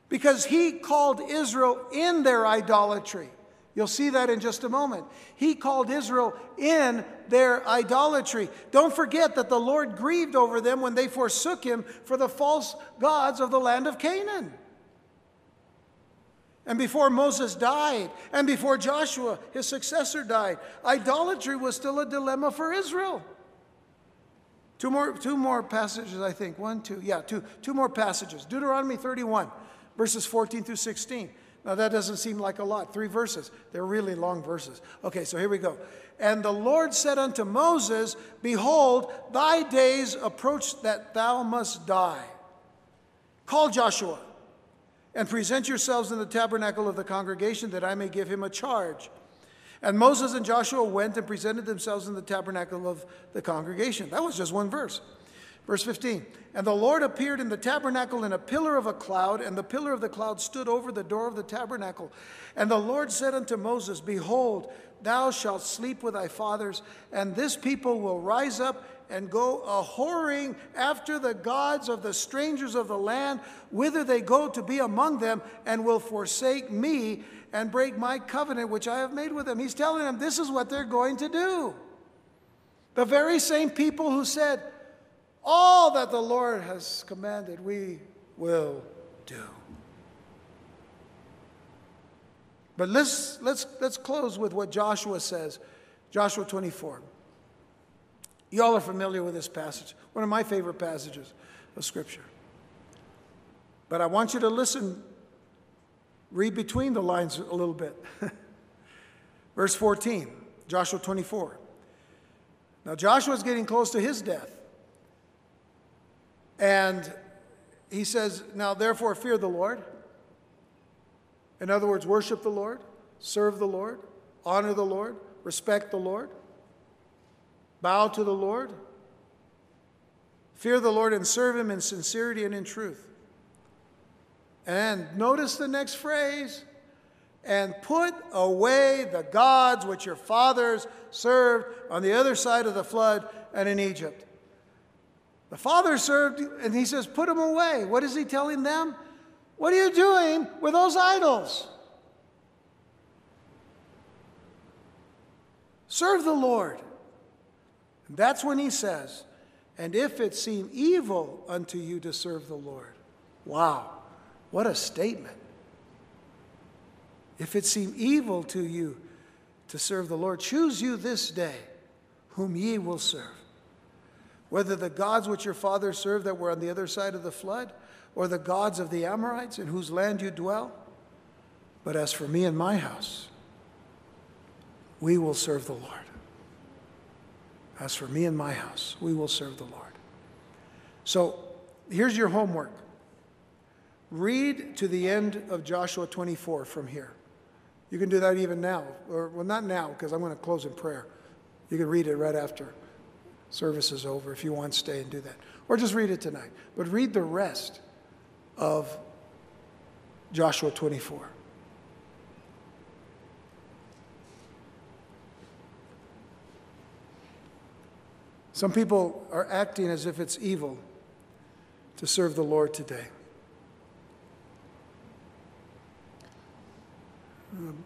Because he called Israel in their idolatry. You'll see that in just a moment. He called Israel in their idolatry. Don't forget that the Lord grieved over them when they forsook him for the false gods of the land of Canaan and before Moses died, and before Joshua, his successor, died. Idolatry was still a dilemma for Israel. Two more, two more passages, I think. One, two, yeah, two, two more passages. Deuteronomy 31, verses 14 through 16. Now, that doesn't seem like a lot. Three verses. They're really long verses. Okay, so here we go. And the Lord said unto Moses, Behold, thy days approach that thou must die. Call Joshua and present yourselves in the tabernacle of the congregation that I may give him a charge. And Moses and Joshua went and presented themselves in the tabernacle of the congregation. That was just one verse. Verse 15 And the Lord appeared in the tabernacle in a pillar of a cloud, and the pillar of the cloud stood over the door of the tabernacle. And the Lord said unto Moses, Behold, thou shalt sleep with thy fathers, and this people will rise up and go a whoring after the gods of the strangers of the land, whither they go to be among them, and will forsake me and break my covenant which I have made with them. He's telling them this is what they're going to do. The very same people who said, All that the Lord has commanded, we will do. But let's, let's, let's close with what Joshua says Joshua 24. You all are familiar with this passage, one of my favorite passages of Scripture. But I want you to listen, read between the lines a little bit. [LAUGHS] Verse 14, Joshua 24. Now Joshua is getting close to his death. And he says, Now therefore fear the Lord. In other words, worship the Lord, serve the Lord, honor the Lord, respect the Lord, bow to the Lord, fear the Lord, and serve him in sincerity and in truth. And notice the next phrase and put away the gods which your fathers served on the other side of the flood and in Egypt. The father served, and he says, put them away. What is he telling them? What are you doing with those idols? Serve the Lord. And that's when he says, and if it seem evil unto you to serve the Lord. Wow, what a statement. If it seem evil to you to serve the Lord, choose you this day whom ye will serve. Whether the gods which your fathers served that were on the other side of the flood, or the gods of the Amorites in whose land you dwell. But as for me and my house, we will serve the Lord. As for me and my house, we will serve the Lord. So here's your homework read to the end of Joshua 24 from here. You can do that even now, or well, not now, because I'm going to close in prayer. You can read it right after service is over if you want to stay and do that. Or just read it tonight. But read the rest of Joshua 24. Some people are acting as if it's evil to serve the Lord today.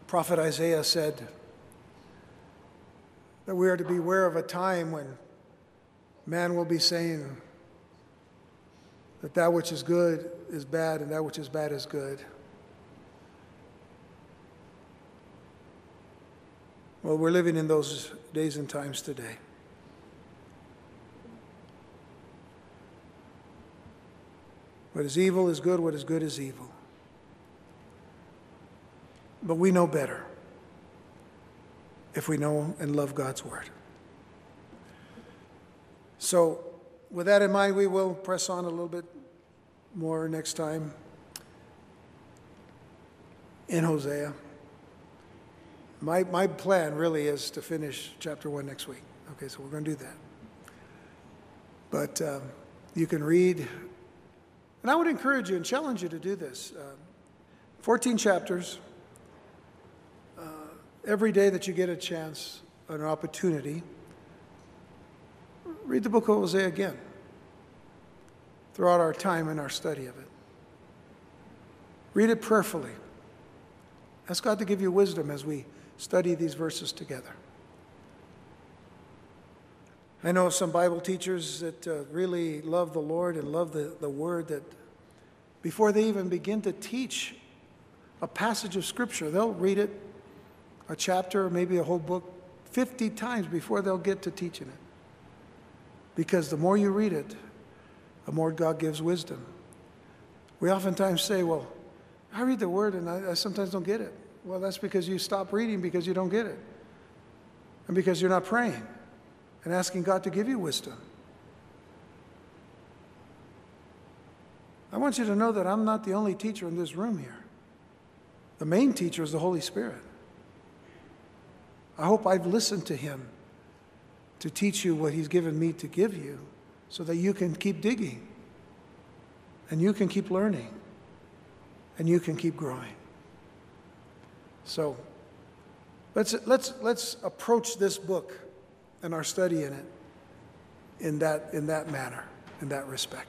Prophet Isaiah said that we are to beware of a time when man will be saying that that which is good is bad and that which is bad is good. Well, we're living in those days and times today. What is evil is good, what is good is evil. But we know better if we know and love God's Word. So, with that in mind, we will press on a little bit more next time in Hosea. My, my plan really is to finish chapter 1 next week. Okay, so we're going to do that. But um, you can read, and I would encourage you and challenge you to do this. Uh, 14 chapters every day that you get a chance, an opportunity, read the book of Hosea again throughout our time and our study of it. Read it prayerfully. Ask God to give you wisdom as we study these verses together. I know some Bible teachers that uh, really love the Lord and love the, the Word that before they even begin to teach a passage of Scripture, they'll read it a chapter maybe a whole book 50 times before they'll get to teaching it. Because the more you read it, the more God gives wisdom. We oftentimes say, Well, I read the word and I, I sometimes don't get it. Well, that's because you stop reading because you don't get it. And because you're not praying and asking God to give you wisdom. I want you to know that I'm not the only teacher in this room here. The main teacher is the Holy Spirit. I hope I've listened to him to teach you what he's given me to give you so that you can keep digging and you can keep learning and you can keep growing. So let's, let's, let's approach this book and our study in it in that, in that manner, in that respect.